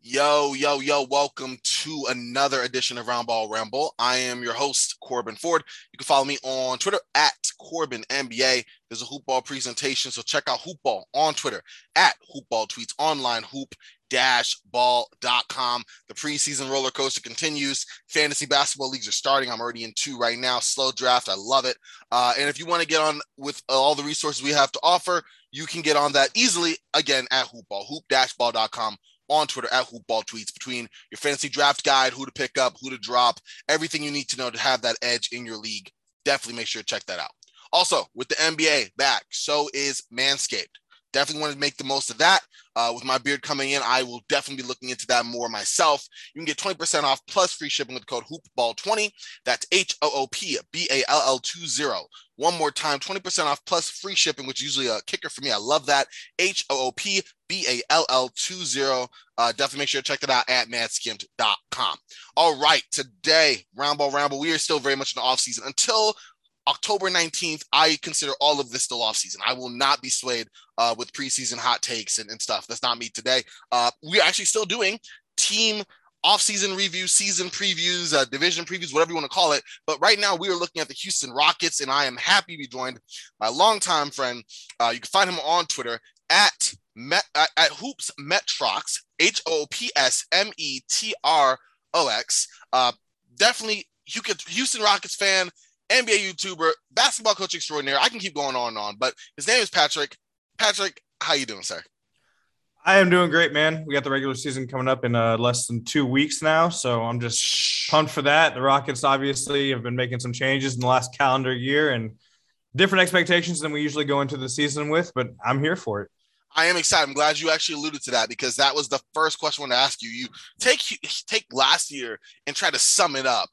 Yo, yo, yo, welcome to another edition of Roundball Ramble. I am your host, Corbin Ford. You can follow me on Twitter at Corbin NBA. There's a hoopball presentation, so check out hoopball on Twitter at hoopball tweets online hoop ball.com. The preseason roller coaster continues. Fantasy basketball leagues are starting. I'm already in two right now. Slow draft. I love it. Uh, and if you want to get on with all the resources we have to offer, you can get on that easily again at hoopball, hoop-ball.com on Twitter at hoopball tweets between your fantasy draft guide, who to pick up, who to drop, everything you need to know to have that edge in your league. Definitely make sure to check that out. Also, with the NBA back, so is Manscaped. Definitely want to make the most of that. Uh, with my beard coming in, I will definitely be looking into that more myself. You can get 20% off plus free shipping with the code HoopBall20. That's H O O P B A L L 20. One more time, 20% off plus free shipping, which is usually a kicker for me. I love that. H O O P B A L L 20. Uh, definitely make sure to check that out at manscaped.com. All right, today, Roundball Ramble, we are still very much in the off season until October 19th, I consider all of this still off season. I will not be swayed uh, with preseason hot takes and, and stuff. That's not me today. Uh, we're actually still doing team off-season reviews, season previews, uh, division previews, whatever you want to call it. But right now, we are looking at the Houston Rockets, and I am happy to be joined by a longtime friend. Uh, you can find him on Twitter at Met, at, at Hoops Metrox, H O P S M E T R O X. Uh, definitely, Houston Rockets fan NBA YouTuber, basketball coach extraordinaire. I can keep going on and on, but his name is Patrick. Patrick, how you doing, sir? I am doing great, man. We got the regular season coming up in uh, less than two weeks now, so I'm just pumped for that. The Rockets obviously have been making some changes in the last calendar year and different expectations than we usually go into the season with, but I'm here for it. I am excited. I'm glad you actually alluded to that because that was the first question I wanted to ask you. You take take last year and try to sum it up.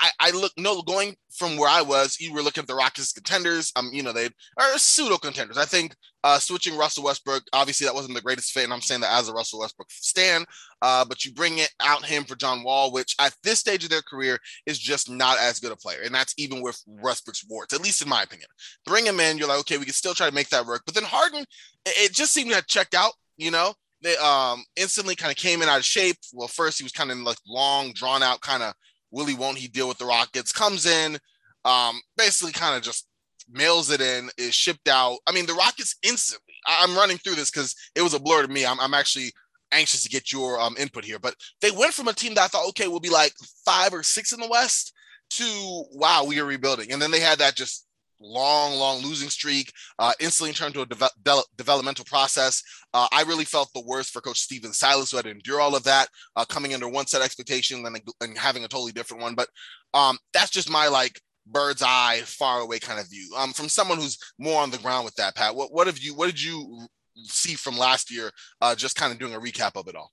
I, I look no going from where I was, you were looking at the Rockets contenders. Um, you know, they are pseudo contenders. I think uh, switching Russell Westbrook, obviously that wasn't the greatest fit, and I'm saying that as a Russell Westbrook stand. Uh, but you bring it out him for John Wall, which at this stage of their career is just not as good a player, and that's even with Westbrook's warts, at least in my opinion. Bring him in, you're like, okay, we can still try to make that work. But then Harden, it, it just seemed to have checked out. You know, they um instantly kind of came in out of shape. Well, first he was kind of like long, drawn out kind of Willie won't he deal with the Rockets? Comes in, um, basically kind of just mails it in, is shipped out. I mean, the Rockets instantly. I'm running through this because it was a blur to me. I'm, I'm actually anxious to get your um, input here, but they went from a team that I thought, okay, will be like five or six in the West to wow, we are rebuilding, and then they had that just long, long losing streak, uh, instantly turned to a de- developmental process. Uh, I really felt the worst for Coach Stephen Silas, who had to endure all of that, uh, coming under one set expectation and, and having a totally different one. But um, that's just my like bird's eye, far away kind of view. Um, from someone who's more on the ground with that, Pat. What what have you? What did you see from last year? Uh, just kind of doing a recap of it all.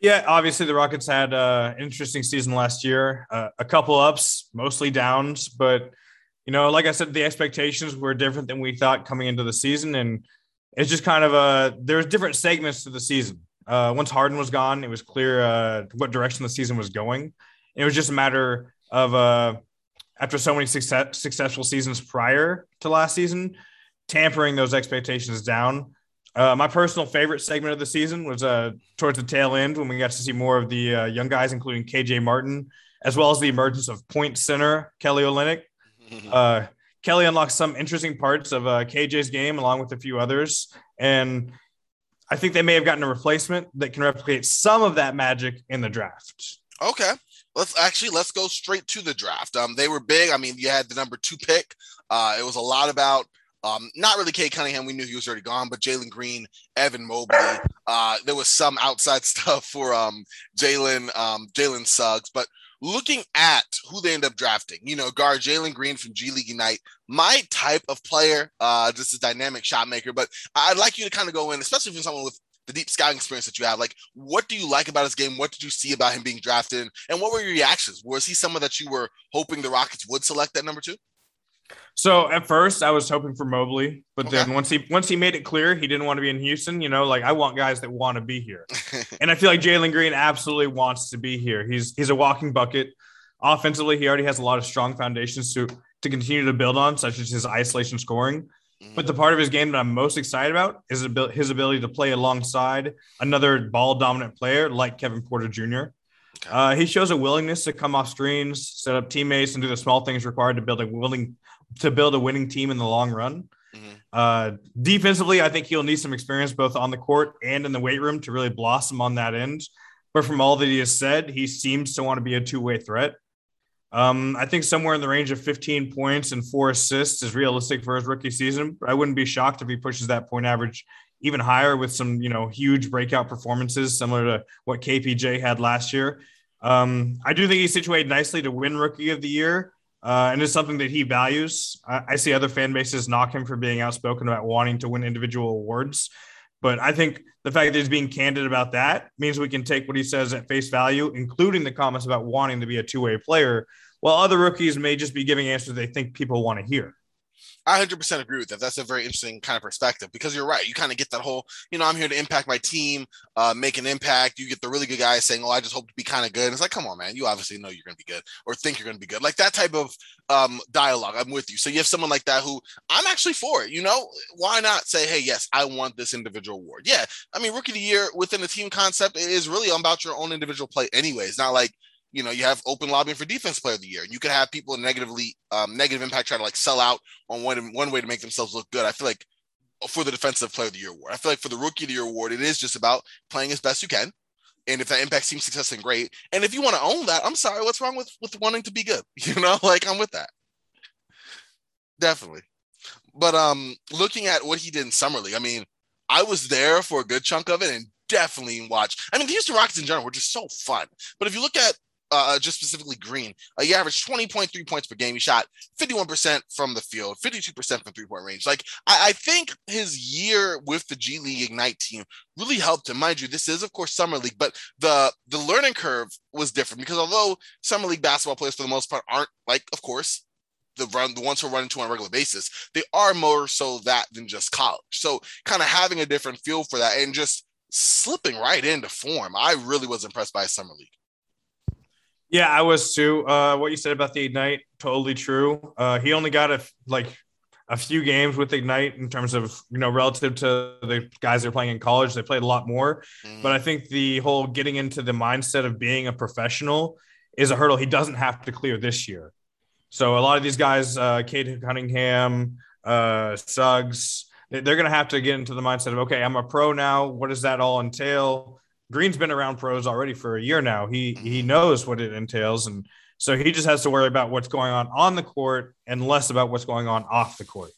Yeah, obviously the Rockets had uh, an interesting season last year. Uh, a couple ups, mostly downs, but you know, like I said, the expectations were different than we thought coming into the season, and it's just kind of a there's different segments to the season. Uh, once Harden was gone, it was clear uh, what direction the season was going. It was just a matter of uh, after so many success, successful seasons prior to last season, tampering those expectations down. Uh, my personal favorite segment of the season was uh, towards the tail end when we got to see more of the uh, young guys, including KJ Martin, as well as the emergence of point center Kelly Olynyk. Uh, Kelly unlocks some interesting parts of uh, KJ's game along with a few others. And I think they may have gotten a replacement that can replicate some of that magic in the draft. Okay. Let's actually let's go straight to the draft. Um, they were big. I mean, you had the number two pick. Uh, it was a lot about um, not really Cade Cunningham. We knew he was already gone, but Jalen Green, Evan Mobley. Uh, there was some outside stuff for um, Jalen um, Jalen Suggs, but looking at who they end up drafting, you know, guard Jalen Green from G League Ignite, my type of player, uh, just a dynamic shot maker. But I'd like you to kind of go in, especially for someone with the deep scouting experience that you have. Like, what do you like about his game? What did you see about him being drafted? And what were your reactions? Was he someone that you were hoping the Rockets would select at number two? So at first I was hoping for Mobley, but okay. then once he once he made it clear he didn't want to be in Houston, you know, like I want guys that want to be here. and I feel like Jalen Green absolutely wants to be here. He's he's a walking bucket. Offensively, he already has a lot of strong foundations to to continue to build on, such as his isolation scoring. Mm-hmm. But the part of his game that I'm most excited about is his ability to play alongside another ball dominant player like Kevin Porter Jr. Uh, he shows a willingness to come off screens, set up teammates, and do the small things required to build a willing to build a winning team in the long run. Mm-hmm. Uh, defensively, I think he'll need some experience both on the court and in the weight room to really blossom on that end. But from all that he has said, he seems to want to be a two way threat. Um, I think somewhere in the range of 15 points and four assists is realistic for his rookie season. I wouldn't be shocked if he pushes that point average even higher with some, you know, huge breakout performances similar to what KPJ had last year. Um, I do think he's situated nicely to win Rookie of the Year, uh, and it's something that he values. I, I see other fan bases knock him for being outspoken about wanting to win individual awards. But I think the fact that he's being candid about that means we can take what he says at face value, including the comments about wanting to be a two way player, while other rookies may just be giving answers they think people want to hear. I 100% agree with that. That's a very interesting kind of perspective because you're right. You kind of get that whole, you know, I'm here to impact my team, uh, make an impact. You get the really good guys saying, "Oh, I just hope to be kind of good." And it's like, come on, man. You obviously know you're going to be good or think you're going to be good. Like that type of um, dialogue. I'm with you. So you have someone like that who I'm actually for it. You know, why not say, "Hey, yes, I want this individual award." Yeah, I mean, rookie of the year within the team concept is really about your own individual play, anyways. Not like you know, you have open lobbying for defense player of the year. And you could have people negatively um, negative impact try to like sell out on one one way to make themselves look good. I feel like for the defensive player of the year award, I feel like for the rookie of the year award, it is just about playing as best you can. And if that impact seems success, then great. And if you want to own that, I'm sorry, what's wrong with with wanting to be good? You know, like I'm with that. Definitely. But um, looking at what he did in summer league, I mean, I was there for a good chunk of it and definitely watched. I mean, the Houston Rockets in general were just so fun. But if you look at uh, just specifically Green, uh, he averaged 20.3 points per game. He shot 51% from the field, 52% from three point range. Like, I, I, think his year with the G League Ignite team really helped him. Mind you, this is, of course, Summer League, but the, the learning curve was different because although Summer League basketball players, for the most part, aren't like, of course, the run the ones who run into on a regular basis, they are more so that than just college. So kind of having a different feel for that and just slipping right into form. I really was impressed by summer league. Yeah, I was too. Uh, what you said about the Ignite, totally true. Uh, he only got a like a few games with Ignite in terms of you know relative to the guys they're playing in college. They played a lot more, mm. but I think the whole getting into the mindset of being a professional is a hurdle he doesn't have to clear this year. So a lot of these guys, uh, Cade Cunningham, uh, Suggs, they're going to have to get into the mindset of okay, I'm a pro now. What does that all entail? Green's been around pros already for a year now. He he knows what it entails, and so he just has to worry about what's going on on the court and less about what's going on off the court.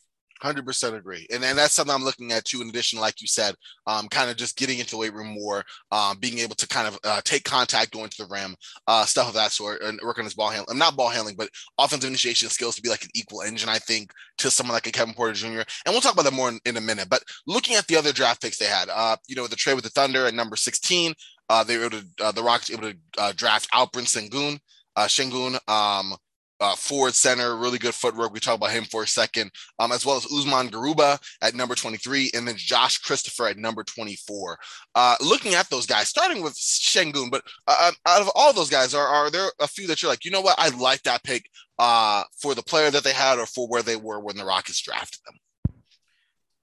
Hundred percent agree, and and that's something I'm looking at too. In addition, like you said, um, kind of just getting into the weight room more, um, being able to kind of uh, take contact, going to the rim, uh, stuff of that sort, and working on his ball handling. Not ball handling, but offensive initiation skills to be like an equal engine. I think to someone like a Kevin Porter Jr. And we'll talk about that more in, in a minute. But looking at the other draft picks they had, uh, you know, the trade with the Thunder at number 16, uh, they were able to, uh, the Rockets able to uh, draft Alperen Sengun, uh, Shingun, um, uh, forward center, really good footwork. We talk about him for a second, um, as well as Usman Garuba at number 23, and then Josh Christopher at number 24. Uh, looking at those guys, starting with Sengun, but uh, out of all those guys, are, are there a few that you're like, you know what, I like that pick uh, for the player that they had or for where they were when the Rockets drafted them?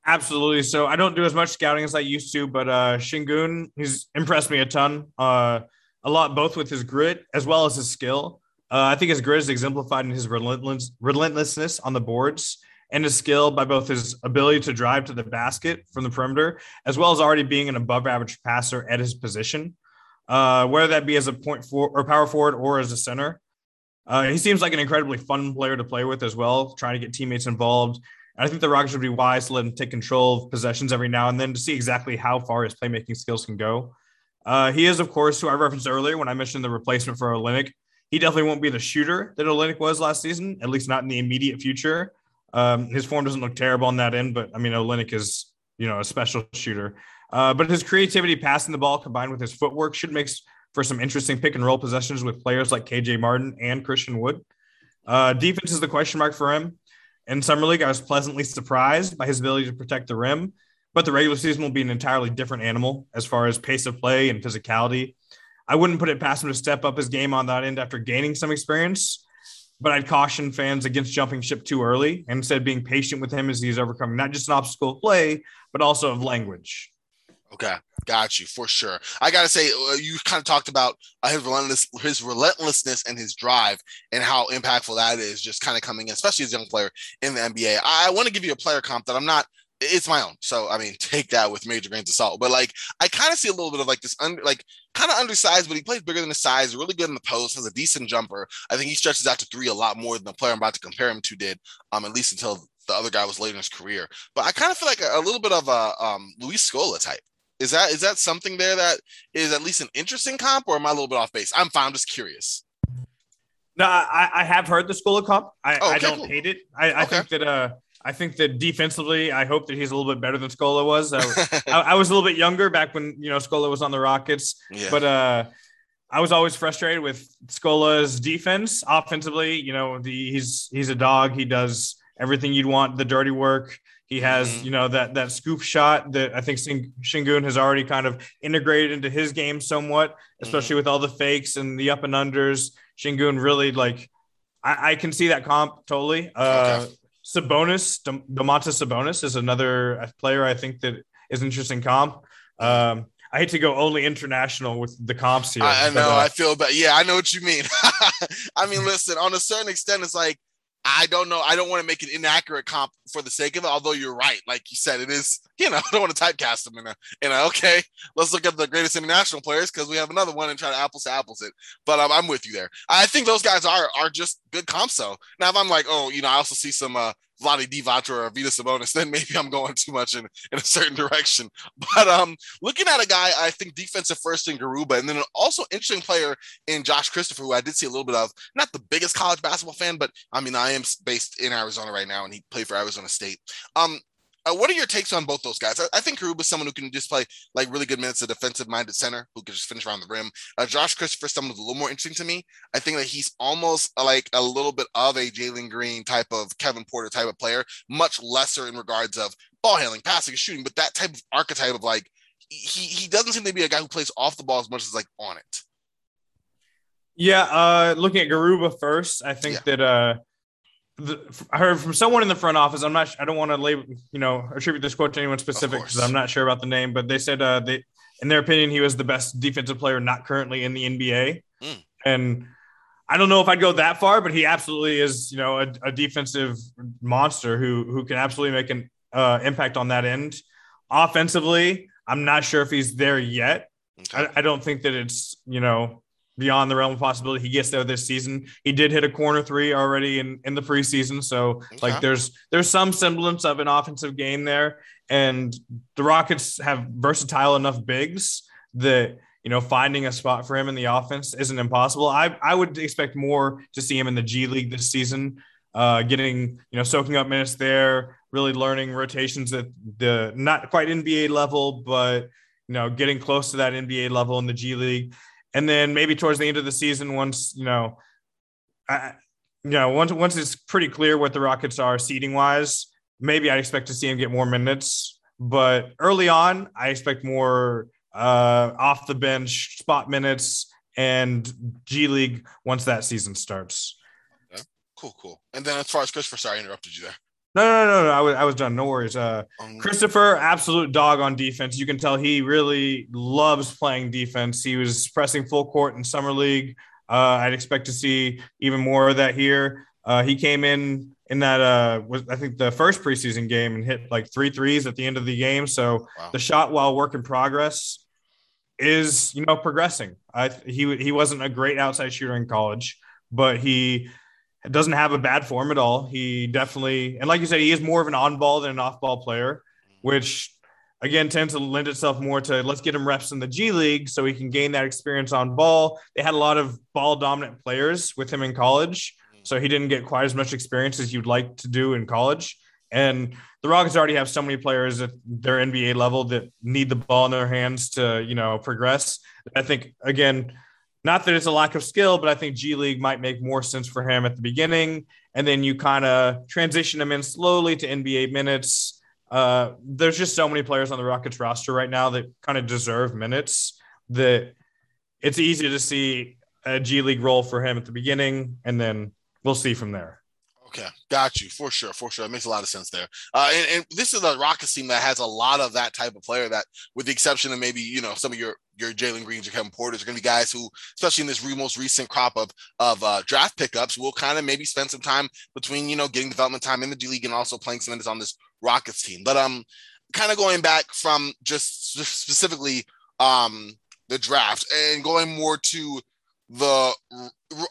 Absolutely. So I don't do as much scouting as I used to, but uh Sengun, he's impressed me a ton. Uh a lot both with his grit as well as his skill. Uh, I think his grit is exemplified in his relentless relentlessness on the boards and his skill by both his ability to drive to the basket from the perimeter, as well as already being an above average passer at his position, uh, whether that be as a point for or power forward or as a center. Uh, he seems like an incredibly fun player to play with as well, trying to get teammates involved And I think the Rockets would be wise to let him take control of possessions every now and then to see exactly how far his playmaking skills can go. Uh, he is, of course, who I referenced earlier when I mentioned the replacement for Olynyk. He definitely won't be the shooter that Olynyk was last season, at least not in the immediate future. Um, his form doesn't look terrible on that end, but I mean, Olynyk is, you know, a special shooter. Uh, but his creativity passing the ball combined with his footwork should make for some interesting pick and roll possessions with players like KJ Martin and Christian Wood. Uh, defense is the question mark for him. In Summer League, I was pleasantly surprised by his ability to protect the rim, but the regular season will be an entirely different animal as far as pace of play and physicality. I wouldn't put it past him to step up his game on that end after gaining some experience. but I'd caution fans against jumping ship too early and instead being patient with him as he's overcoming not just an obstacle of play, but also of language. Okay, got you for sure. I gotta say, uh, you kind of talked about uh, his relentless, his relentlessness and his drive, and how impactful that is. Just kind of coming in, especially as a young player in the NBA. I, I want to give you a player comp that I'm not. It's my own, so I mean, take that with major grains of salt. But like, I kind of see a little bit of like this, under, like kind of undersized, but he plays bigger than his size. Really good in the post, has a decent jumper. I think he stretches out to three a lot more than the player I'm about to compare him to did. Um, at least until the other guy was late in his career. But I kind of feel like a, a little bit of a um, Luis Scola type. Is that is that something there that is at least an interesting comp, or am I a little bit off base? I'm fine. I'm just curious. No, I, I have heard the Scola comp. I, oh, okay, I don't cool. hate it. I, I okay. think that uh I think that defensively, I hope that he's a little bit better than Scola was. I, I, I, was a little bit younger back when you know Scola was on the Rockets, yeah. but uh, I was always frustrated with Scola's defense. Offensively, you know, the he's he's a dog. He does everything you'd want, the dirty work. He has, mm-hmm. you know, that that scoop shot that I think Shingun has already kind of integrated into his game somewhat, especially mm-hmm. with all the fakes and the up and unders. Shingun really like, I, I can see that comp totally. Uh, okay. Sabonis, Domantas Sabonis is another player I think that is interesting comp. Um, I hate to go only international with the comps here. I, I know. But, uh, I feel bad. Yeah, I know what you mean. I mean, listen. On a certain extent, it's like I don't know. I don't want to make an inaccurate comp for the sake of it. Although you're right, like you said, it is. You know, I don't want to typecast them in a. In a okay, let's look at the greatest international players because we have another one and try to apples to apples it. But um, I'm with you there. I think those guys are are just good comps. So now if I'm like, oh, you know, I also see some uh, Vlade Divac or Vita Sabonis, then maybe I'm going too much in, in a certain direction. But um, looking at a guy, I think defensive first in Garuba, and then an also interesting player in Josh Christopher, who I did see a little bit of. Not the biggest college basketball fan, but I mean, I am based in Arizona right now, and he played for Arizona State. Um, uh, what are your takes on both those guys? I, I think Karuba is someone who can just play like really good minutes, a defensive minded center who can just finish around the rim. Uh, Josh Christopher, someone who's a little more interesting to me. I think that he's almost uh, like a little bit of a Jalen Green type of Kevin Porter type of player, much lesser in regards of ball handling, passing, shooting, but that type of archetype of like he he doesn't seem to be a guy who plays off the ball as much as like on it. Yeah, uh, looking at Garuba first, I think yeah. that uh the, I heard from someone in the front office. I'm not. I don't want to label, you know, attribute this quote to anyone specific because I'm not sure about the name. But they said uh, they, in their opinion, he was the best defensive player not currently in the NBA. Mm. And I don't know if I'd go that far, but he absolutely is, you know, a, a defensive monster who who can absolutely make an uh, impact on that end. Offensively, I'm not sure if he's there yet. Okay. I, I don't think that it's you know beyond the realm of possibility he gets there this season. He did hit a corner three already in, in the preseason. So okay. like there's there's some semblance of an offensive game there. And the Rockets have versatile enough bigs that you know finding a spot for him in the offense isn't impossible. I I would expect more to see him in the G League this season. Uh, getting you know soaking up minutes there, really learning rotations at the not quite NBA level, but you know getting close to that NBA level in the G League and then maybe towards the end of the season, once you know, I, you know, once once it's pretty clear what the Rockets are seating wise, maybe I expect to see him get more minutes. But early on, I expect more uh, off the bench spot minutes and G League once that season starts. Okay. Cool, cool. And then as far as Christopher, sorry, I interrupted you there. No, no, no, no. I was, I was done. No worries. Uh, um, Christopher, absolute dog on defense. You can tell he really loves playing defense. He was pressing full court in summer league. Uh, I'd expect to see even more of that here. Uh, he came in in that uh, was I think the first preseason game and hit like three threes at the end of the game. So wow. the shot while work in progress is you know progressing. I he he wasn't a great outside shooter in college, but he doesn't have a bad form at all. He definitely, and like you said, he is more of an on ball than an off ball player, which again tends to lend itself more to let's get him reps in the G League so he can gain that experience on ball. They had a lot of ball dominant players with him in college, so he didn't get quite as much experience as you'd like to do in college. And the Rockets already have so many players at their NBA level that need the ball in their hands to, you know, progress. I think again, not that it's a lack of skill, but I think G League might make more sense for him at the beginning. And then you kind of transition him in slowly to NBA minutes. Uh, there's just so many players on the Rockets roster right now that kind of deserve minutes that it's easy to see a G League role for him at the beginning and then we'll see from there. Okay, got you for sure, for sure. It makes a lot of sense there. Uh, and, and this is a Rockets team that has a lot of that type of player. That, with the exception of maybe you know some of your your Jalen Greens or Kevin Porters, are going to be guys who, especially in this re- most recent crop of of uh, draft pickups, will kind of maybe spend some time between you know getting development time in the D League and also playing some minutes on this Rockets team. But um, kind of going back from just specifically um the draft and going more to the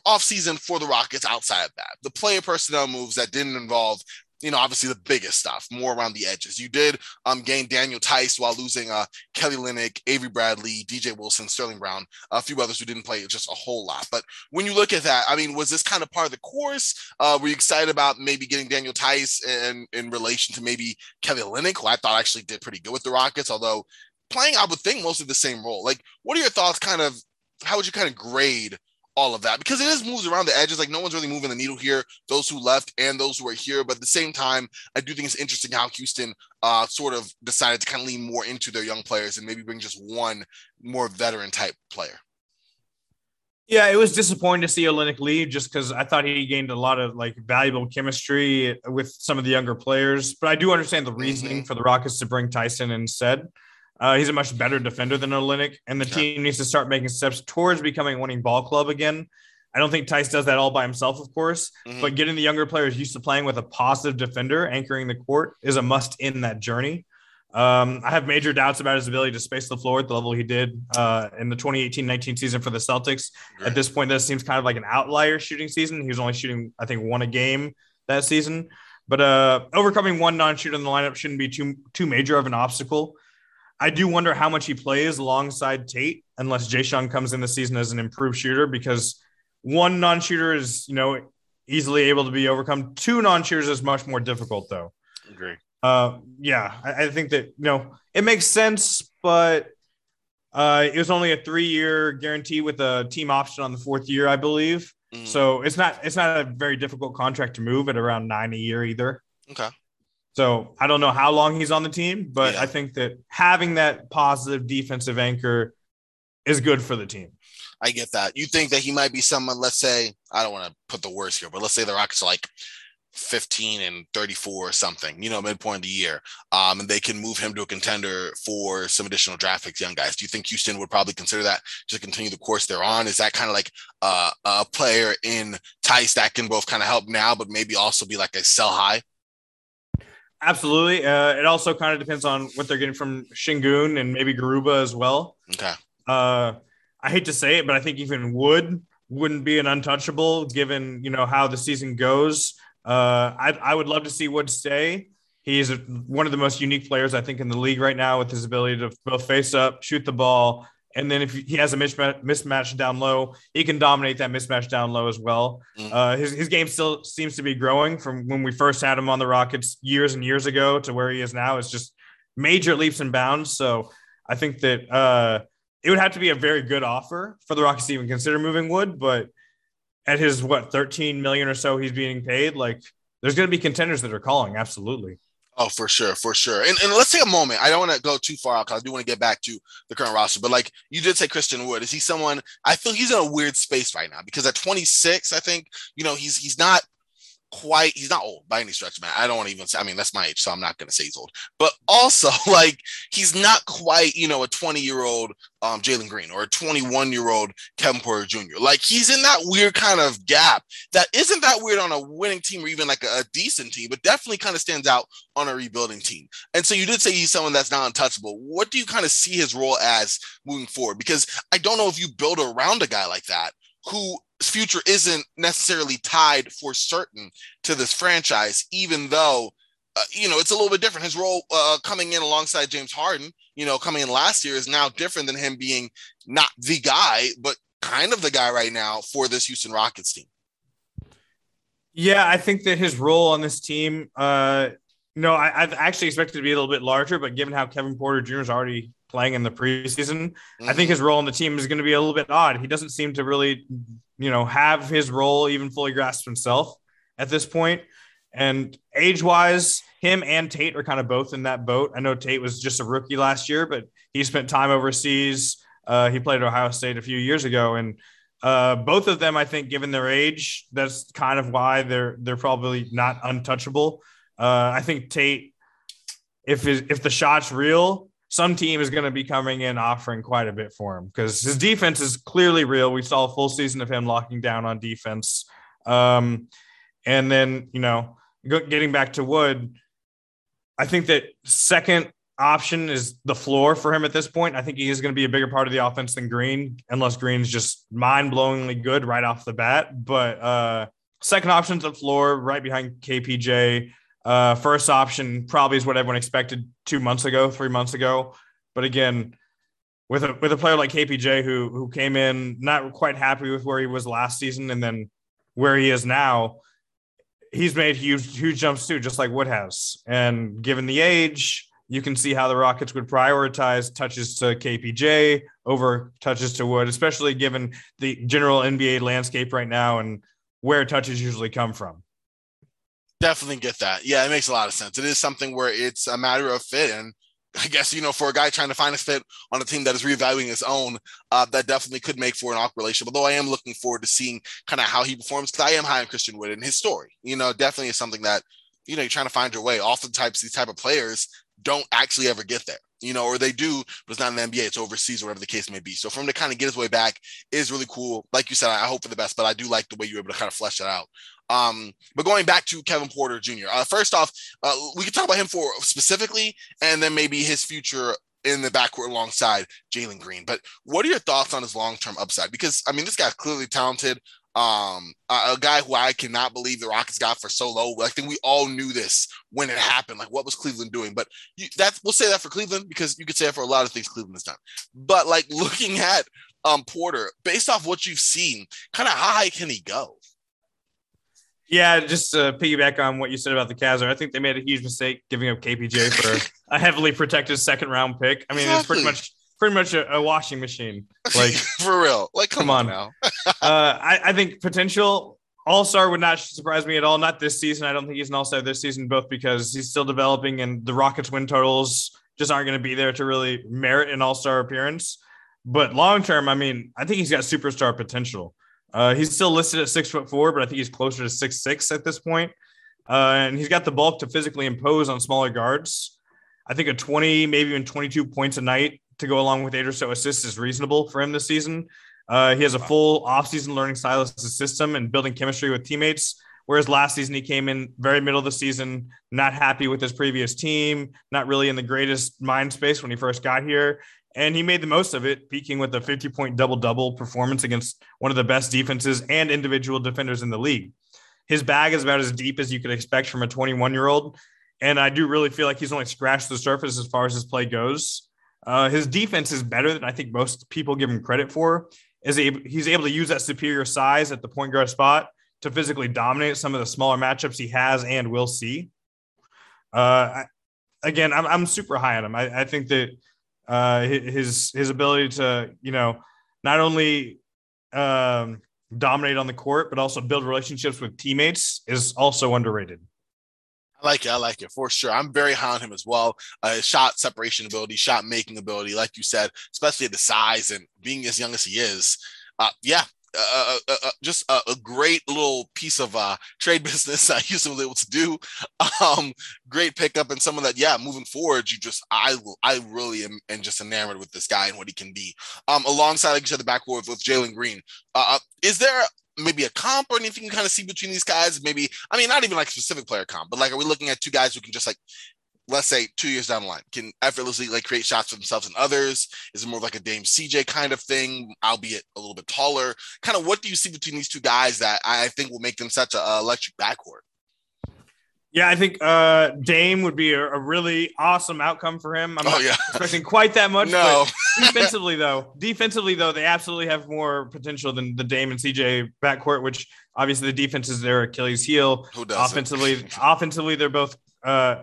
offseason for the Rockets outside of that. The player personnel moves that didn't involve, you know, obviously the biggest stuff, more around the edges. You did um, gain Daniel Theis while losing uh, Kelly Olynyk, Avery Bradley, DJ Wilson, Sterling Brown, a few others who didn't play just a whole lot. But when you look at that, I mean, was this kind of part of the course? Uh, were you excited about maybe getting Daniel Theis in, in relation to maybe Kelly Olynyk, who I thought actually did pretty good with the Rockets, although playing, I would think, mostly the same role. Like, what are your thoughts kind of how would you kind of grade all of that because it is moves around the edges. Like no one's really moving the needle here. Those who left and those who are here, but at the same time, I do think it's interesting how Houston uh, sort of decided to kind of lean more into their young players and maybe bring just one more veteran type player. Yeah, it was disappointing to see Olynyk leave just because I thought he gained a lot of like valuable chemistry with some of the younger players. But I do understand the reasoning mm-hmm. for the Rockets to bring Tyson instead. Uh, he's a much better defender than Olynyk, and the team needs to start making steps towards becoming a winning ball club again. I don't think Theis does that all by himself, of course, mm-hmm. but getting the younger players used to playing with a positive defender anchoring the court is a must in that journey. Um, I have major doubts about his ability to space the floor at the level he did uh, in the 2018-19 season for the Celtics. Great. At this point, that seems kind of like an outlier shooting season. He was only shooting, I think, one a game that season. But uh, overcoming one non-shooter in the lineup shouldn't be too too major of an obstacle. I do wonder how much he plays alongside Tate unless Jae'Sean comes in the season as an improved shooter because one non-shooter is, you know, easily able to be overcome. Two non-shooters is much more difficult though. Agree. Uh, yeah, I, I, think that you know it makes sense, but uh, it was only a three-year guarantee with a team option on the fourth year, I believe. Mm. So it's not it's not a very difficult contract to move at around nine a year either. Okay. So I don't know how long he's on the team, but yeah. I think that having that positive defensive anchor is good for the team. I get that. You think that he might be someone, let's say, I don't want to put the words here, but let's say the Rockets are like 15 and 34 or something, you know, midpoint of the year. Um, and they can move him to a contender for some additional draft picks, young guys. Do you think Houston would probably consider that to continue the course they're on? Is that kind of like uh, a player in Theis that can both kind of help now, but maybe also be like a sell high? Absolutely. Uh, it also kind of depends on what they're getting from Shingun and maybe Garuba as well. Okay. Uh, I hate to say it, but I think even Wood wouldn't be an untouchable given you know how the season goes. Uh, I, I would love to see Wood stay. He's one of the most unique players I think in the league right now with his ability to both face up, shoot the ball, and then if he has a mismatch, mismatch down low, he can dominate that mismatch down low as well. Mm-hmm. Uh, his, his game still seems to be growing from when we first had him on the Rockets years and years ago to where he is now. It's just major leaps and bounds. So I think that uh, it would have to be a very good offer for the Rockets to even consider moving Wood. But at his, what, 13 million or so he's being paid, like there's going to be contenders that are calling. Absolutely. Oh, for sure, for sure. And, and let's take a moment. I don't want to go too far out because I do want to get back to the current roster. But like you did say, Christian Wood, is he someone? I feel he's in a weird space right now because at 26, I think you know he's he's not quite he's not old by any stretch man. I don't even say i mean that's my age so i'm not going to say he's old. But also like he's not quite you know a 20 year old um jalen green or a 21 year old kevin porter jr like he's in that weird kind of gap that isn't that weird on a winning team or even like a, a decent team but definitely kind of stands out on a rebuilding team. And so you did say he's someone that's not untouchable. What do you kind of see his role as moving forward? Because i don't know if you build around a guy like that who future isn't necessarily tied for certain to this franchise, even though, uh, you know, it's a little bit different. His role uh, coming in alongside James Harden, you know, coming in last year is now different than him being not the guy, but kind of the guy right now for this Houston Rockets team. Yeah, I think that his role on this team, uh, no, I, have actually expected to be a little bit larger, but given how Kevin Porter Jr. is already playing in the preseason, mm-hmm. I think his role on the team is going to be a little bit odd. He doesn't seem to really you know, have his role even fully grasped himself at this point. And age wise, him and Tate are kind of both in that boat. I know Tate was just a rookie last year, but he spent time overseas. Uh, he played at Ohio State a few years ago. And Uh, both of them, I think, given their age, that's kind of why they're they're probably not untouchable. Uh, I think Tate, if if the shot's real, some team is going to be coming in offering quite a bit for him because his defense is clearly real. We saw a full season of him locking down on defense. Um, and then, you know, getting back to Wood, I think that second option is the floor for him at this point. I think he is going to be a bigger part of the offense than Green, unless Green's just mind blowingly good right off the bat. But uh, second option to the floor, right behind KPJ. Uh, first option probably is what everyone expected two months ago, three months ago. But again, with a with a player like KPJ who who came in not quite happy with where he was last season and then where he is now, he's made huge huge jumps too, just like Wood has. And given the age, you can see how the Rockets would prioritize touches to KPJ over touches to Wood, especially given the general NBA landscape right now and where touches usually come from. Definitely get that. Yeah, it makes a lot of sense. It is something where it's a matter of fit. And I guess, you know, for a guy trying to find a fit on a team that is reevaluating his own, uh, that definitely could make for an awkward relationship. Although I am looking forward to seeing kind of how he performs because I am high on Christian Wood and his story. You know, definitely is something that, you know, you're trying to find your way. Oftentimes, these type of players don't actually ever get there you know, or they do, but it's not an NBA, it's overseas or whatever the case may be. So for him to kind of get his way back is really cool. Like you said, I hope for the best, but I do like the way you were able to kind of flesh that out. Um, but going back to Kevin Porter Jr., uh, first off, uh, we could talk about him for specifically, and then maybe his future in the backcourt alongside Jalen Green. But what are your thoughts on his long term upside? Because I mean, this guy's clearly talented. Um, a, a, guy who I cannot believe the Rockets got for so low. I think we all knew this when it happened. Like, what was Cleveland doing? But you, that we'll say that for Cleveland because you could say that for a lot of things Cleveland has done. But like looking at um Porter, based off what you've seen, kind of how high can he go? Yeah, just to piggyback on what you said about the Cavs, I think they made a huge mistake giving up KPJ for a heavily protected second round pick. I mean, exactly. it's pretty much pretty much a, a washing machine. Like for real. Like come, come on. now. uh, I, I think potential all star would not surprise me at all. Not this season. I don't think he's an all star this season, both because he's still developing and the Rockets win totals just aren't going to be there to really merit an all star appearance. But long term, I mean, I think he's got superstar potential. Uh, he's still listed at six foot four, but I think he's closer to six six at this point. Uh, and he's got the bulk to physically impose on smaller guards. I think a 20, maybe even 22 points a night to go along with eight or so assists is reasonable for him this season. Uh, he has a full offseason learning Silas' system and building chemistry with teammates. Whereas last season, he came in very middle of the season, not happy with his previous team, not really in the greatest mind space when he first got here. And he made the most of it, peaking with a 50 point double double performance against one of the best defenses and individual defenders in the league. His bag is about as deep as you could expect from a 21 year old. And I do really feel like he's only scratched the surface as far as his play goes. Uh, his defense is better than I think most people give him credit for. Is he's able to use that superior size at the point guard spot to physically dominate some of the smaller matchups he has and will see. Uh, again, I'm, I'm super high on him. I, I think that uh, his his ability to you know not only um, dominate on the court but also build relationships with teammates is also underrated. I like it. I like it for sure. I'm very high on him as well. Uh, shot separation ability, shot making ability, like you said, especially the size and being as young as he is. Uh, yeah, uh, uh, uh, just a, a, great little piece of uh, trade business I used to be able to do. Um, great pickup and someone that, yeah, moving forward, you just I I really am just enamored with this guy and what he can be. Um, alongside like you said, the backcourt with, with Jalen Green. Uh, is there maybe a comp or anything you kind of see between these guys? Maybe, I mean, not even like specific player comp, but like, are we looking at two guys who can just like, let's say two years down the line, can effortlessly like create shots for themselves and others? Is it more like a Dame CJ kind of thing, albeit a little bit taller? Kind of what do you see between these two guys that I think will make them such a electric backcourt? Yeah, I think uh, Dame would be a, a, really awesome outcome for him. I'm oh, not yeah. expecting quite that much. No. defensively, though, defensively though, they absolutely have more potential than the Dame and CJ backcourt, which obviously the defense is their Achilles heel. Who does offensively? offensively, they're both uh,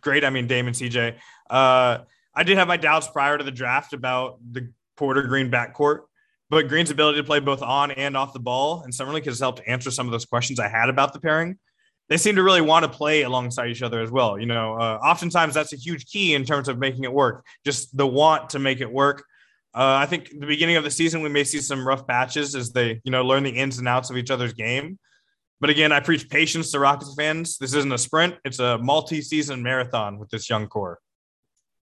great. I mean, Dame and CJ. Uh, I did have my doubts prior to the draft about the Porter Green backcourt. But Green's ability to play both on and off the ball and Summer League has helped answer some of those questions I had about the pairing they seem to really want to play alongside each other as well. You know, uh, oftentimes that's a huge key in terms of making it work. Just the want to make it work. Uh, I think the beginning of the season we may see some rough patches as they, you know, learn the ins and outs of each other's game. But again, I preach patience to Rockets fans. This isn't a sprint; it's a multi-season marathon with this young core.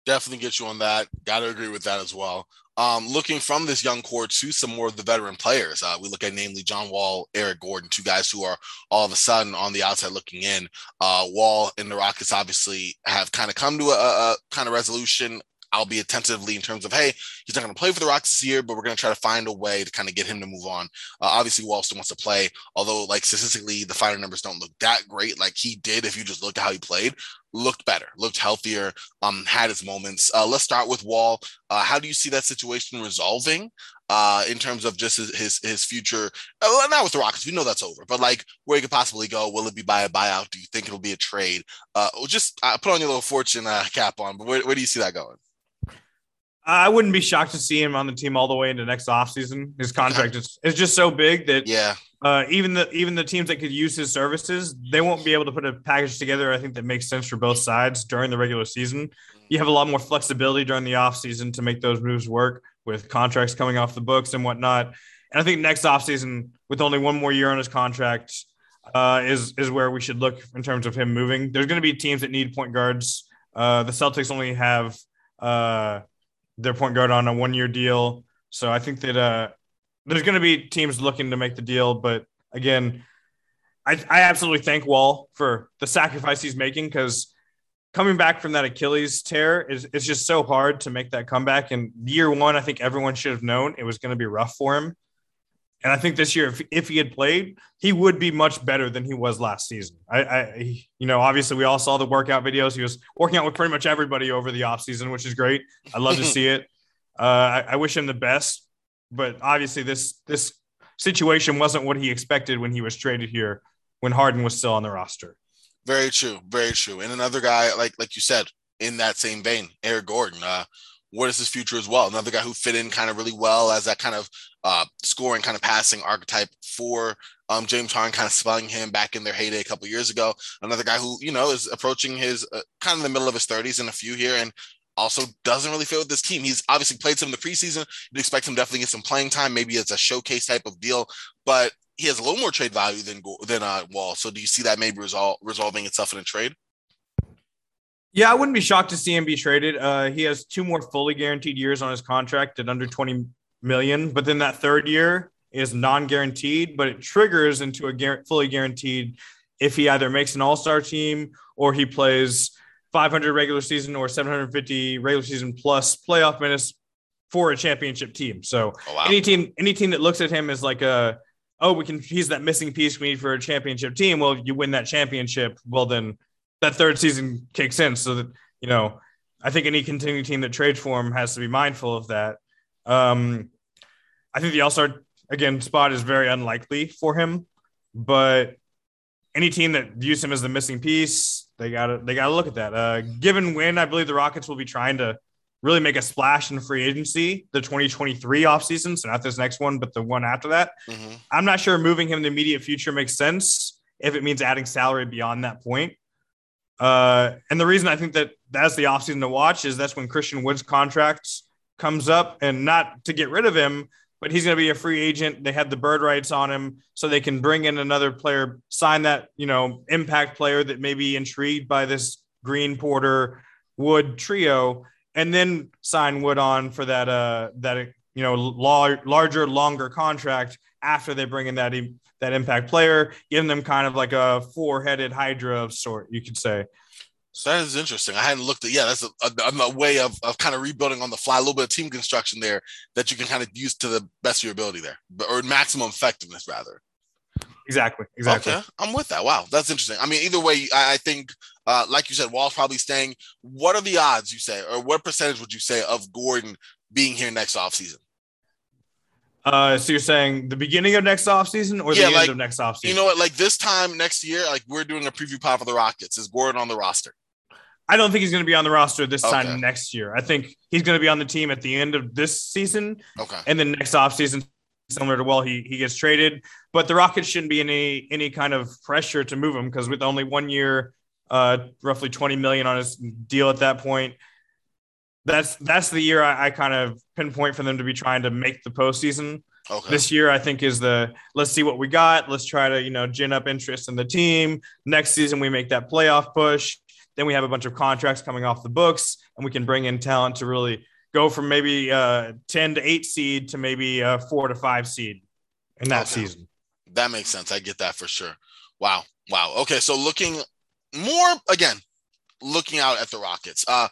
Definitely get you on that. Got to agree with that as well. Um, looking from this young core to some more of the veteran players, uh, we look at namely John Wall, Eric Gordon, two guys who are all of a sudden on the outside looking in. Uh, Wall and the Rockets obviously have kind of come to a, a kind of resolution I'll be attentively in terms of, hey, he's not going to play for the Rocks this year, but we're going to try to find a way to kind of get him to move on. Uh, obviously, Wall still wants to play, although like statistically, the final numbers don't look that great. Like he did, if you just look at how he played, looked better, looked healthier, um, had his moments. Uh, let's start with Wall. Uh, how do you see that situation resolving? Uh, in terms of just his his, his future, uh, not with the Rockets, we know that's over, but like where he could possibly go. Will it be by a buyout? Do you think it'll be a trade? Uh, just uh, put on your little fortune uh, cap on, but where, where do you see that going? I wouldn't be shocked to see him on the team all the way into next offseason. His contract is, is just so big that yeah, uh, even the even the teams that could use his services, they won't be able to put a package together. I think that makes sense for both sides during the regular season. You have a lot more flexibility during the offseason to make those moves work with contracts coming off the books and whatnot. And I think next offseason, with only one more year on his contract, uh, is is where we should look in terms of him moving. There's going to be teams that need point guards. Uh, the Celtics only have uh, their point guard on a one year deal. So I think that uh, there's going to be teams looking to make the deal. But again, I, I absolutely thank Wall for the sacrifice he's making because coming back from that Achilles tear is it's just so hard to make that comeback. And year one, I think everyone should have known it was going to be rough for him. And I think this year, if, if he had played, he would be much better than he was last season. I, I, you know, obviously we all saw the workout videos. He was working out with pretty much everybody over the offseason, which is great. I love to see it. Uh, I, I wish him the best, but obviously this this situation wasn't what he expected when he was traded here when Harden was still on the roster. Very true, very true. And another guy, like like you said, in that same vein, Eric Gordon. Uh, what is his future as well? Another guy who fit in kind of really well as that kind of uh, scoring, kind of passing archetype for um, James Harden, kind of spelling him back in their heyday a couple years ago. Another guy who you know is approaching his uh, kind of the middle of his 30s in a few here, and also doesn't really fit with this team. He's obviously played some in the preseason. You'd expect him definitely get some playing time. Maybe it's a showcase type of deal, but he has a little more trade value than than uh, Wall. So do you see that maybe resol- resolving itself in a trade? Yeah, I wouldn't be shocked to see him be traded. Uh, he has two more fully guaranteed years on his contract at under 20 million, but then that third year is non-guaranteed, but it triggers into a fully guaranteed if he either makes an all-star team or he plays 500 regular season or 750 regular season plus playoff minutes for a championship team. So oh, wow. any team, any team that looks at him as like a, oh, we can, he's that missing piece we need for a championship team. Well, you win that championship. Well, then that third season kicks in. So that, you know, I think any continuing team that trades for him has to be mindful of that. Um, I think the All Star again spot is very unlikely for him, but any team that views him as the missing piece, they gotta they gotta look at that. Uh, given when I believe the Rockets will be trying to really make a splash in free agency, the 2023 offseason, so not this next one, but the one after that. Mm-hmm. I'm not sure moving him in the immediate future makes sense if it means adding salary beyond that point. Uh, and the reason I think that that's the offseason to watch is that's when Christian Wood's contract comes up, and not to get rid of him, but he's going to be a free agent. They have the bird rights on him, so they can bring in another player, sign that you know impact player that may be intrigued by this Green Porter Wood trio, and then sign Wood on for that uh that you know lar- larger, longer contract after they bring in that that impact player, giving them kind of like a four headed Hydra of sort, you could say. So that is interesting. I hadn't looked at. Yeah, that's a, a, a, way of, of kind of rebuilding on the fly, a little bit of team construction there that you can kind of use to the best of your ability there, or maximum effectiveness rather. Exactly. Exactly. Okay, I'm with that. Wow, that's interesting. I mean, either way, I, I think, uh, like you said, Wall's probably staying. What are the odds you say, or what percentage would you say of Gordon being here next offseason? Uh, so you're saying the beginning of next offseason or yeah, the like, end of next offseason? You know what? Like this time next year, like we're doing a preview pod for the Rockets. Is Gordon on the roster? I don't think he's going to be on the roster this okay. time next year. I think he's going to be on the team at the end of this season. Okay. And then next offseason, similar to well, he he gets traded. But the Rockets shouldn't be any any kind of pressure to move him because with only one year, uh, roughly 20 million on his deal at that point, that's that's the year I, I, kind of pinpoint for them to be trying to make the postseason. Okay. This year, I think is the let's see what we got. Let's try to you know gin up interest in the team. Next season, we make that playoff push. Then we have a bunch of contracts coming off the books, and we can bring in talent to really go from maybe uh, ten to eight seed to maybe a four to five seed in that okay. season. That makes sense. I get that for sure. Wow, wow. Okay, so looking more again, looking out at the Rockets. Uh,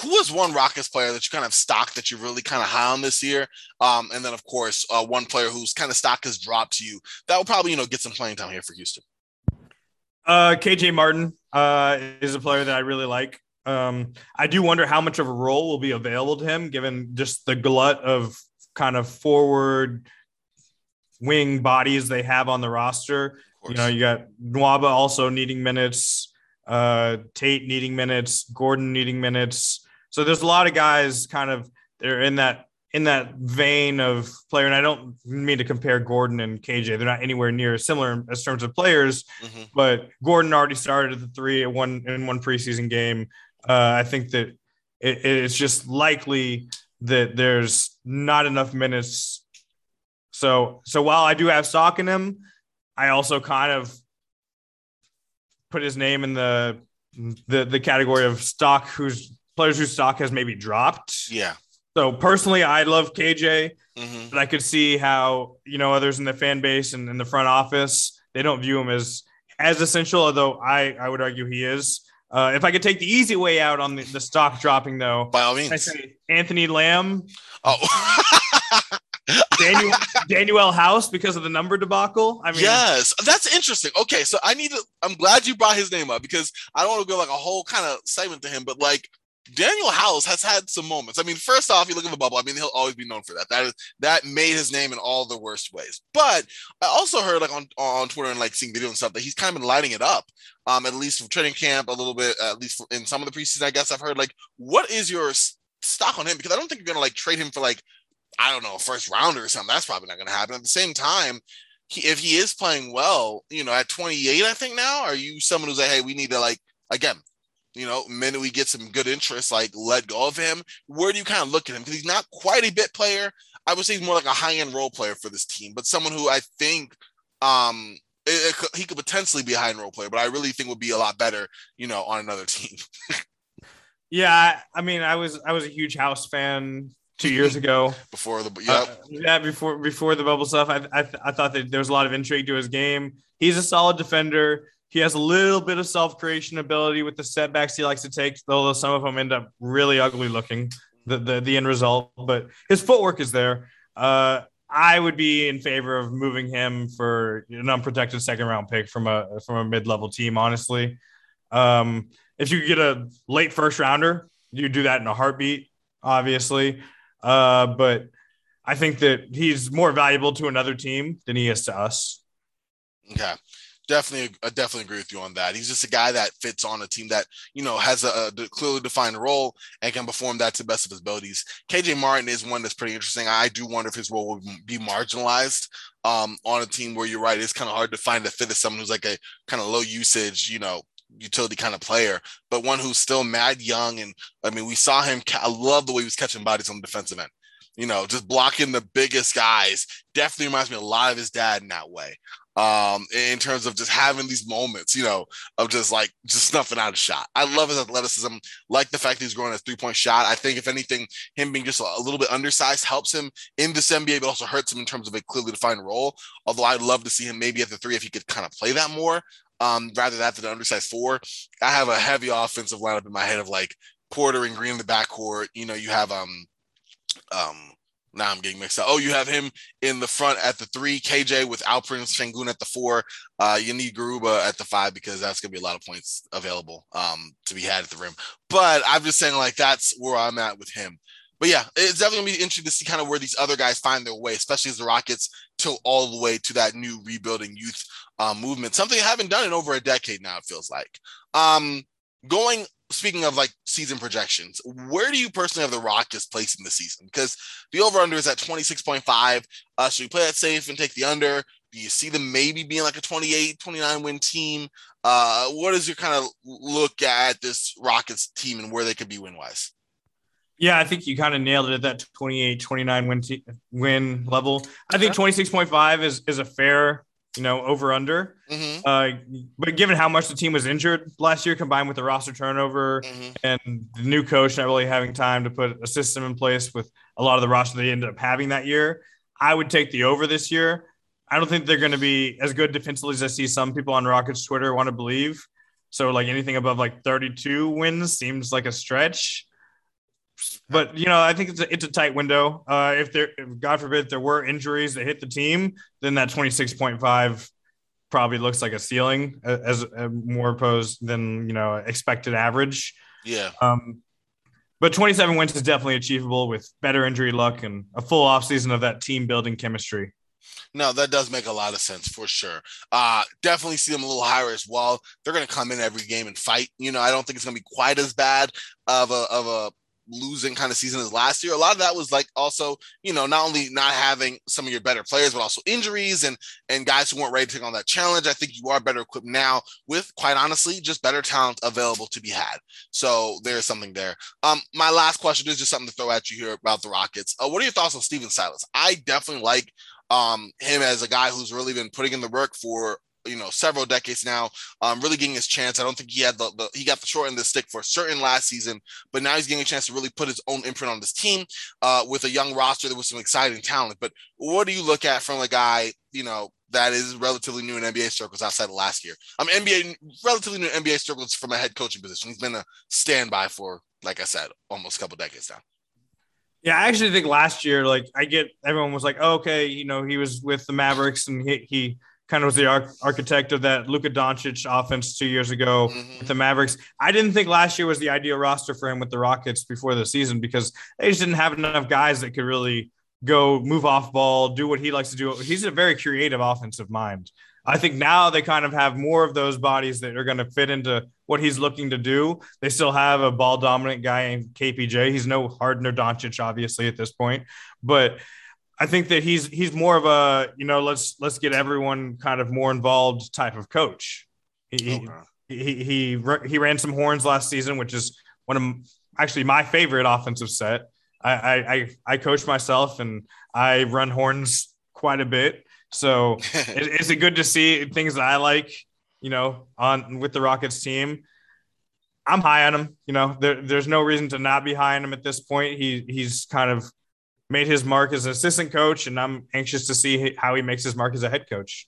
who is one Rockets player that you kind of stock that you're really kind of high on this year? Um, and then of course, uh, one player whose kind of stock has dropped to you that will probably you know get some playing time here for Houston. Uh, KJ Martin uh, is a player that I really like. Um, I do wonder how much of a role will be available to him, given just the glut of kind of forward wing bodies they have on the roster. You know, you got Nwaba also needing minutes, uh, Tate needing minutes, Gordon needing minutes. So there's a lot of guys kind of they're in that in that vein of player. And I don't mean to compare Gordon and KJ. They're not anywhere near similar as terms of players, mm-hmm. but Gordon already started at the three at one in one preseason game. Uh, I think that it, it's just likely that there's not enough minutes. So so while I do have stock in him, I also kind of put his name in the the the category of stock whose players whose stock has maybe dropped. Yeah. So personally, I love KJ, mm-hmm. but I could see how you know others in the fan base and in the front office they don't view him as as essential. Although I I would argue he is. Uh, if I could take the easy way out on the, the stock dropping, though, by all means, I say Anthony Lamb. Oh. Daniel Danuel House because of the number debacle. I mean, yes, that's interesting. Okay, so I need to. I'm glad you brought his name up because I don't want to go like a whole kind of segment to him, but like Danuel House has had some moments. I mean, first off, you look at the bubble. I mean, he'll always be known for that. That is that made his name in all the worst ways. But I also heard like on on Twitter and like seeing video and stuff that he's kind of been lighting it up. Um, at least from training camp, a little bit, at least in some of the preseason. I guess I've heard like, what is your stock on him? Because I don't think you're gonna like trade him for like I don't know, first rounder or something. That's probably not to happen. At the same time, he, if he is playing well, you know, at 28, I think now, are you someone who's like, hey, we need to like again, you know, minute we get some good interest, like let go of him. Where do you kind of look at him? Because he's not quite a bit player. I would say he's more like a high end role player for this team, but someone who I think um it, it, he could potentially be a high end role player, but I really think would be a lot better, you know, on another team. yeah, I mean, I was I was a huge House fan two years ago. before the uh, yeah before before the bubble stuff, I, I I thought that there was a lot of intrigue to his game. He's a solid defender. He has a little bit of self creation ability with the setbacks he likes to take, though some of them end up really ugly looking. The the, the end result, but his footwork is there. Uh, I would be in favor of moving him for an unprotected second round pick from a from a mid level team. Honestly, um, if you get a late first rounder, you do that in a heartbeat. Obviously, uh, but I think that he's more valuable to another team than he is to us. Okay. Definitely, I definitely agree with you on that. He's just a guy that fits on a team that you know has a, a clearly defined role and can perform that to the best of his abilities. KJ Martin is one that's pretty interesting. I do wonder if his role will be marginalized um, on a team where you're right. It's kind of hard to find a fit as someone who's like a kind of low usage, you know, utility kind of player, but one who's still mad young. And I mean, we saw him. I love the way he was catching bodies on the defensive end. You know, just blocking the biggest guys. Definitely reminds me a lot of his dad in that way. Um, in terms of just having these moments, you know, of just like just snuffing out a shot. I love his athleticism, like the fact that he's growing a three point shot. I think if anything, him being just a little bit undersized helps him in this NBA, but also hurts him in terms of a clearly defined role. Although I'd love to see him maybe at the three if he could kind of play that more um, rather that than the undersized four. I have a heavy offensive lineup in my head of like Porter and Green in the backcourt. You know, you have um um now I'm getting mixed up. Oh, you have him in the front at the three, KJ with Alperen Sengun at the four. Uh, you need Garuba at the five because that's gonna be a lot of points available um to be had at the rim. But I'm just saying like that's where I'm at with him. But yeah, it's definitely gonna be interesting to see kind of where these other guys find their way, especially as the Rockets tilt all the way to that new rebuilding youth uh, movement, something I haven't done in over a decade now. It feels like. Um, going speaking of like season projections, where do you personally have the Rockets placing the season? Because the over under is at 26.5. Uh, should we play that safe and take the under? Do you see them maybe being like a 28, 29 win team? Uh, what is your kind of look at this Rockets team and where they could be win wise? Yeah, I think you kind of nailed it at that 28, 29 win, t- win level. I think 26.5 is, is a fair, you know, over under. Mm-hmm. Uh, but given how much the team was injured last year, combined with the roster turnover mm-hmm. and the new coach not really having time to put a system in place with a lot of the roster they ended up having that year, I would take the over this year. I don't think they're going to be as good defensively as I see some people on Rockets Twitter want to believe. So, like anything above like 32 wins seems like a stretch but you know, I think it's a, it's a tight window. Uh, if there, if, God forbid, there were injuries that hit the team, then that twenty six point five probably looks like a ceiling as, as more opposed than you know expected average. Yeah. Um, but 27 wins is definitely achievable with better injury luck and a full offseason of that team building chemistry. No, that does make a lot of sense for sure. Uh, definitely see them a little higher as well. They're going to come in every game and fight. You know, I don't think it's going to be quite as bad of a of a losing kind of season as last year. A lot of that was like also, you know, not only not having some of your better players, but also injuries and and guys who weren't ready to take on that challenge. I think you are better equipped now with, quite honestly, just better talent available to be had. So there's something there. Um, my last question is just something to throw at you here about the Rockets. Uh, what are your thoughts on Stephen Silas? I definitely like um him as a guy who's really been putting in the work for you know several decades now. Um, really getting his chance. I don't think he had the, the he got the short end of the stick for certain last season, but now he's getting a chance to really put his own imprint on this team uh, with a young roster that was some exciting talent. But what do you look at from a guy you know that is relatively new in NBA circles outside of last year? I'm NBA relatively new NBA circles from a head coaching position. He's been a standby for, like I said, almost a couple decades now. Yeah, I actually think last year, like I get everyone was like, oh, okay, you know, he was with the Mavericks and he, he kind of was the architect of that Luka Doncic offense two years ago mm-hmm. with the Mavericks. I didn't think last year was the ideal roster for him with the Rockets before the season because they just didn't have enough guys that could really go move off ball, do what he likes to do. He's a very creative offensive mind. I think now they kind of have more of those bodies that are going to fit into what he's looking to do. They still have a ball dominant guy in KPJ. He's no Harden or Doncic, obviously, at this point, but I think that he's he's more of a you know let's let's get everyone kind of more involved type of coach. He he he he ran some horns last season, which is one of actually my favorite offensive set. I I I coach myself and I run horns quite a bit, so it, it's good to see things that I like. You know, on with the Rockets team. I'm high on him. You know, there, there's no reason to not be high on him at this point. He he's kind of made his mark as an assistant coach, and I'm anxious to see how he makes his mark as a head coach.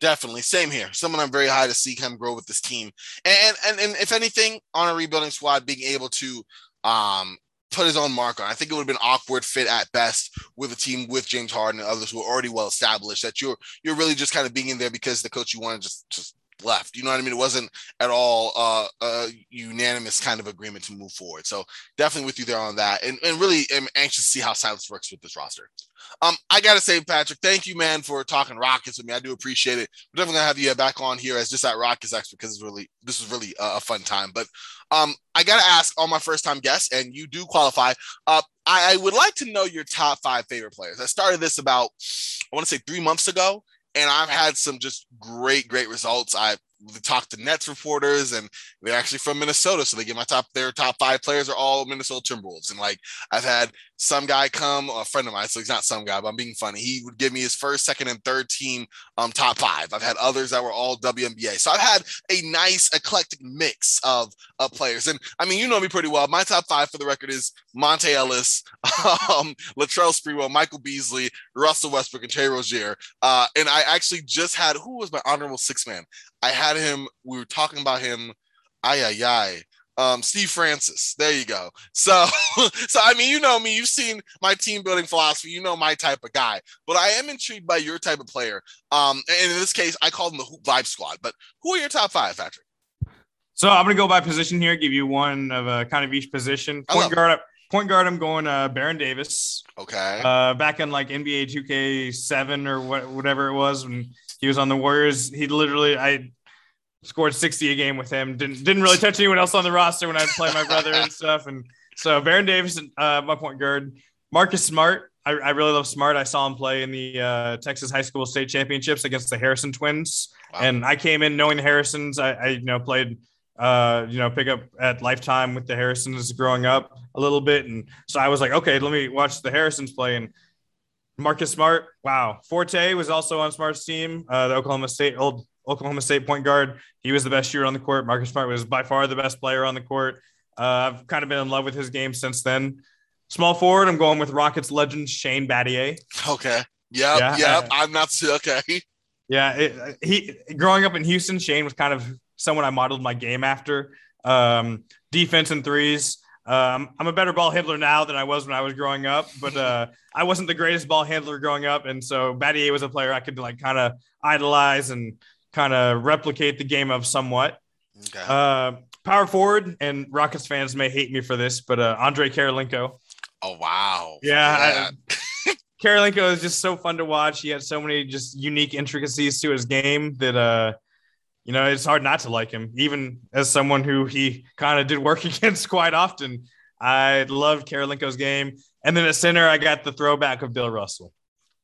Definitely, same here. Someone I'm very high to see him grow with this team, and and and if anything, on a rebuilding squad, being able to um put his own mark on. I think it would have been awkward fit at best with a team with James Harden and others who are already well established. That you're you're really just kind of being in there because the coach you want to just just left. You know what I mean? It wasn't at all uh, a unanimous kind of agreement to move forward. So definitely with you there on that, and, and really am anxious to see how Silas works with this roster. Um, I gotta say, Patrick, thank you, man, for talking Rockets with me. I do appreciate it. We're definitely gonna have you back on here as just that Rockets expert because it's really this was really a, a fun time. But um, I gotta ask all my first time guests, and you do qualify. Uh, I, I would like to know your top five favorite players. I started this about I want to say three months ago and I've had some just great, great results. I talked to Nets reporters, and they're actually from Minnesota, so they get my top. Their top five players are all Minnesota Timberwolves, and like I've had some guy come, a friend of mine, so he's not some guy, but I'm being funny. He would give me his first, second, and third team um, top five. I've had others that were all WNBA. So I've had a nice eclectic mix of, of players. And I mean, you know me pretty well. My top five for the record is Monta Ellis, um, Latrell Sprewell, Michael Beasley, Russell Westbrook, and Terry Rozier. Uh, and I actually just had, who was my honorable six man? I had him, we were talking about him, ay, ay, ay um, Steve Francis. There you go. So, so I mean, you know me. You've seen my team building philosophy. You know my type of guy. But I am intrigued by your type of player. Um, and in this case, I call them the Hoop Vibe Squad. But who are your top five, Patrick? So I'm going to go by position here. Give you one of a kind of each position. Point guard. Point guard. I'm going uh, Baron Davis. Okay. Uh, back in like NBA 2K7 or what, whatever it was when he was on the Warriors, he literally I scored 60 a game with him. Didn't didn't really touch anyone else on the roster when I play my brother and stuff. And so Baron Davis, uh, my point guard, Marcus Smart. I, I, really love Smart. I saw him play in the uh, Texas High School State Championships against the Harrison twins, wow. and I came in knowing the Harrisons. I, I, you know played uh, you know, pick up at Lifetime with the Harrisons growing up a little bit, and so I was like, okay, let me watch the Harrisons play. And Marcus Smart, wow, Forte was also on Smart's team, uh, the Oklahoma State old Oklahoma State point guard. He was the best shooter on the court. Marcus Smart was by far the best player on the court. Uh, I've kind of been in love with his game since then. Small forward, I'm going with Rockets legend Shane Battier. Okay. Yep. Yeah. Yep. I'm not okay. Yeah. It, he growing up in Houston, Shane was kind of someone I modeled my game after. Um, defense and threes. Um, I'm a better ball handler now than I was when I was growing up, but uh, I wasn't the greatest ball handler growing up, and so Battier was a player I could like kind of idolize and kind of replicate the game of somewhat. Okay. Uh, power forward, and Rockets fans may hate me for this, but uh, Andrei Kirilenko. Oh wow! Yeah, I, Kirilenko is just so fun to watch. He had so many just unique intricacies to his game that uh, you know, it's hard not to like him, even as someone who he kind of did work against quite often. I loved Kirilenko's game. And then at center, I got the throwback of Bill Russell.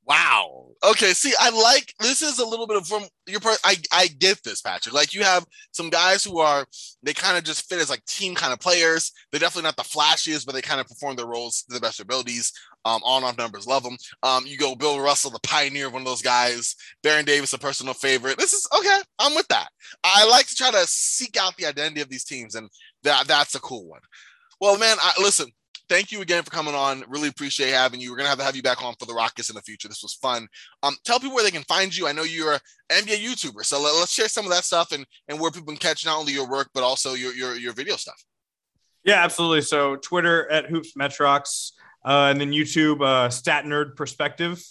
Wow. Okay. See, I like this is a little bit of from your part. I, I get this, Patrick. Like you have some guys who are they kind of just fit as like team kind of players. They're definitely not the flashiest, but they kind of perform their roles to the best abilities. Um, on off numbers, love them. Um, you go Bill Russell, the pioneer, one of those guys. Baron Davis, a personal favorite. This is okay. I'm with that. I like to try to seek out the identity of these teams, and that that's a cool one. Well, man, I, listen thank you again for coming on. Really appreciate having you. We're gonna have to have you back on for the Rockets in the future. This was fun. Um, tell people where they can find you. I know you're an NBA YouTuber, so let, us share some of that stuff and and where people can catch not only your work but also your your your video stuff. Yeah, absolutely. So Twitter at Hoops Metrox, uh, and then YouTube uh, Stat Nerd Perspective.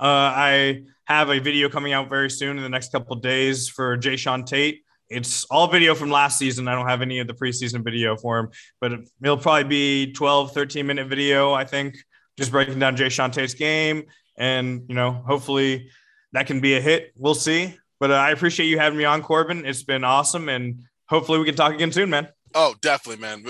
Uh, I have a video coming out very soon in the next couple days for Jae'Sean Tate. It's all video from last season. I don't have any of the preseason video for him, but it'll probably be 12, 13 minute video, I think, just breaking down Jae'Sean Tate's game. And, you know, hopefully that can be a hit. We'll see. But uh, I appreciate you having me on, Corbin. It's been awesome. And hopefully we can talk again soon, man. Oh, definitely, man,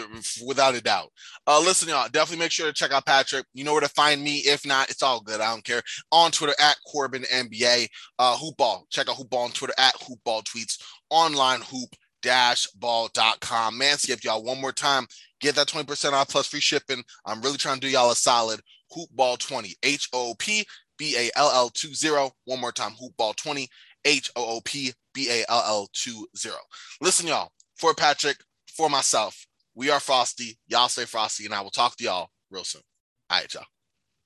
without a doubt. Uh, listen, y'all, definitely make sure to check out Patrick. You know where to find me. If not, it's all good. I don't care. On Twitter at Corbin NBA. Uh, Hoopball. Check out Hoopball on Twitter at Hoopball Tweets. Online hoop dash ball.com. Manscaped, y'all, one more time. Get that 20% off plus free shipping. I'm really trying to do y'all a solid. Hoopball 20. H O P B A L L 20. One more time. Hoopball 20. H O O P B A L L 20. Listen, y'all, for Patrick, for myself. We are Frosty. Y'all stay frosty, and I will talk to y'all real soon. All right, y'all.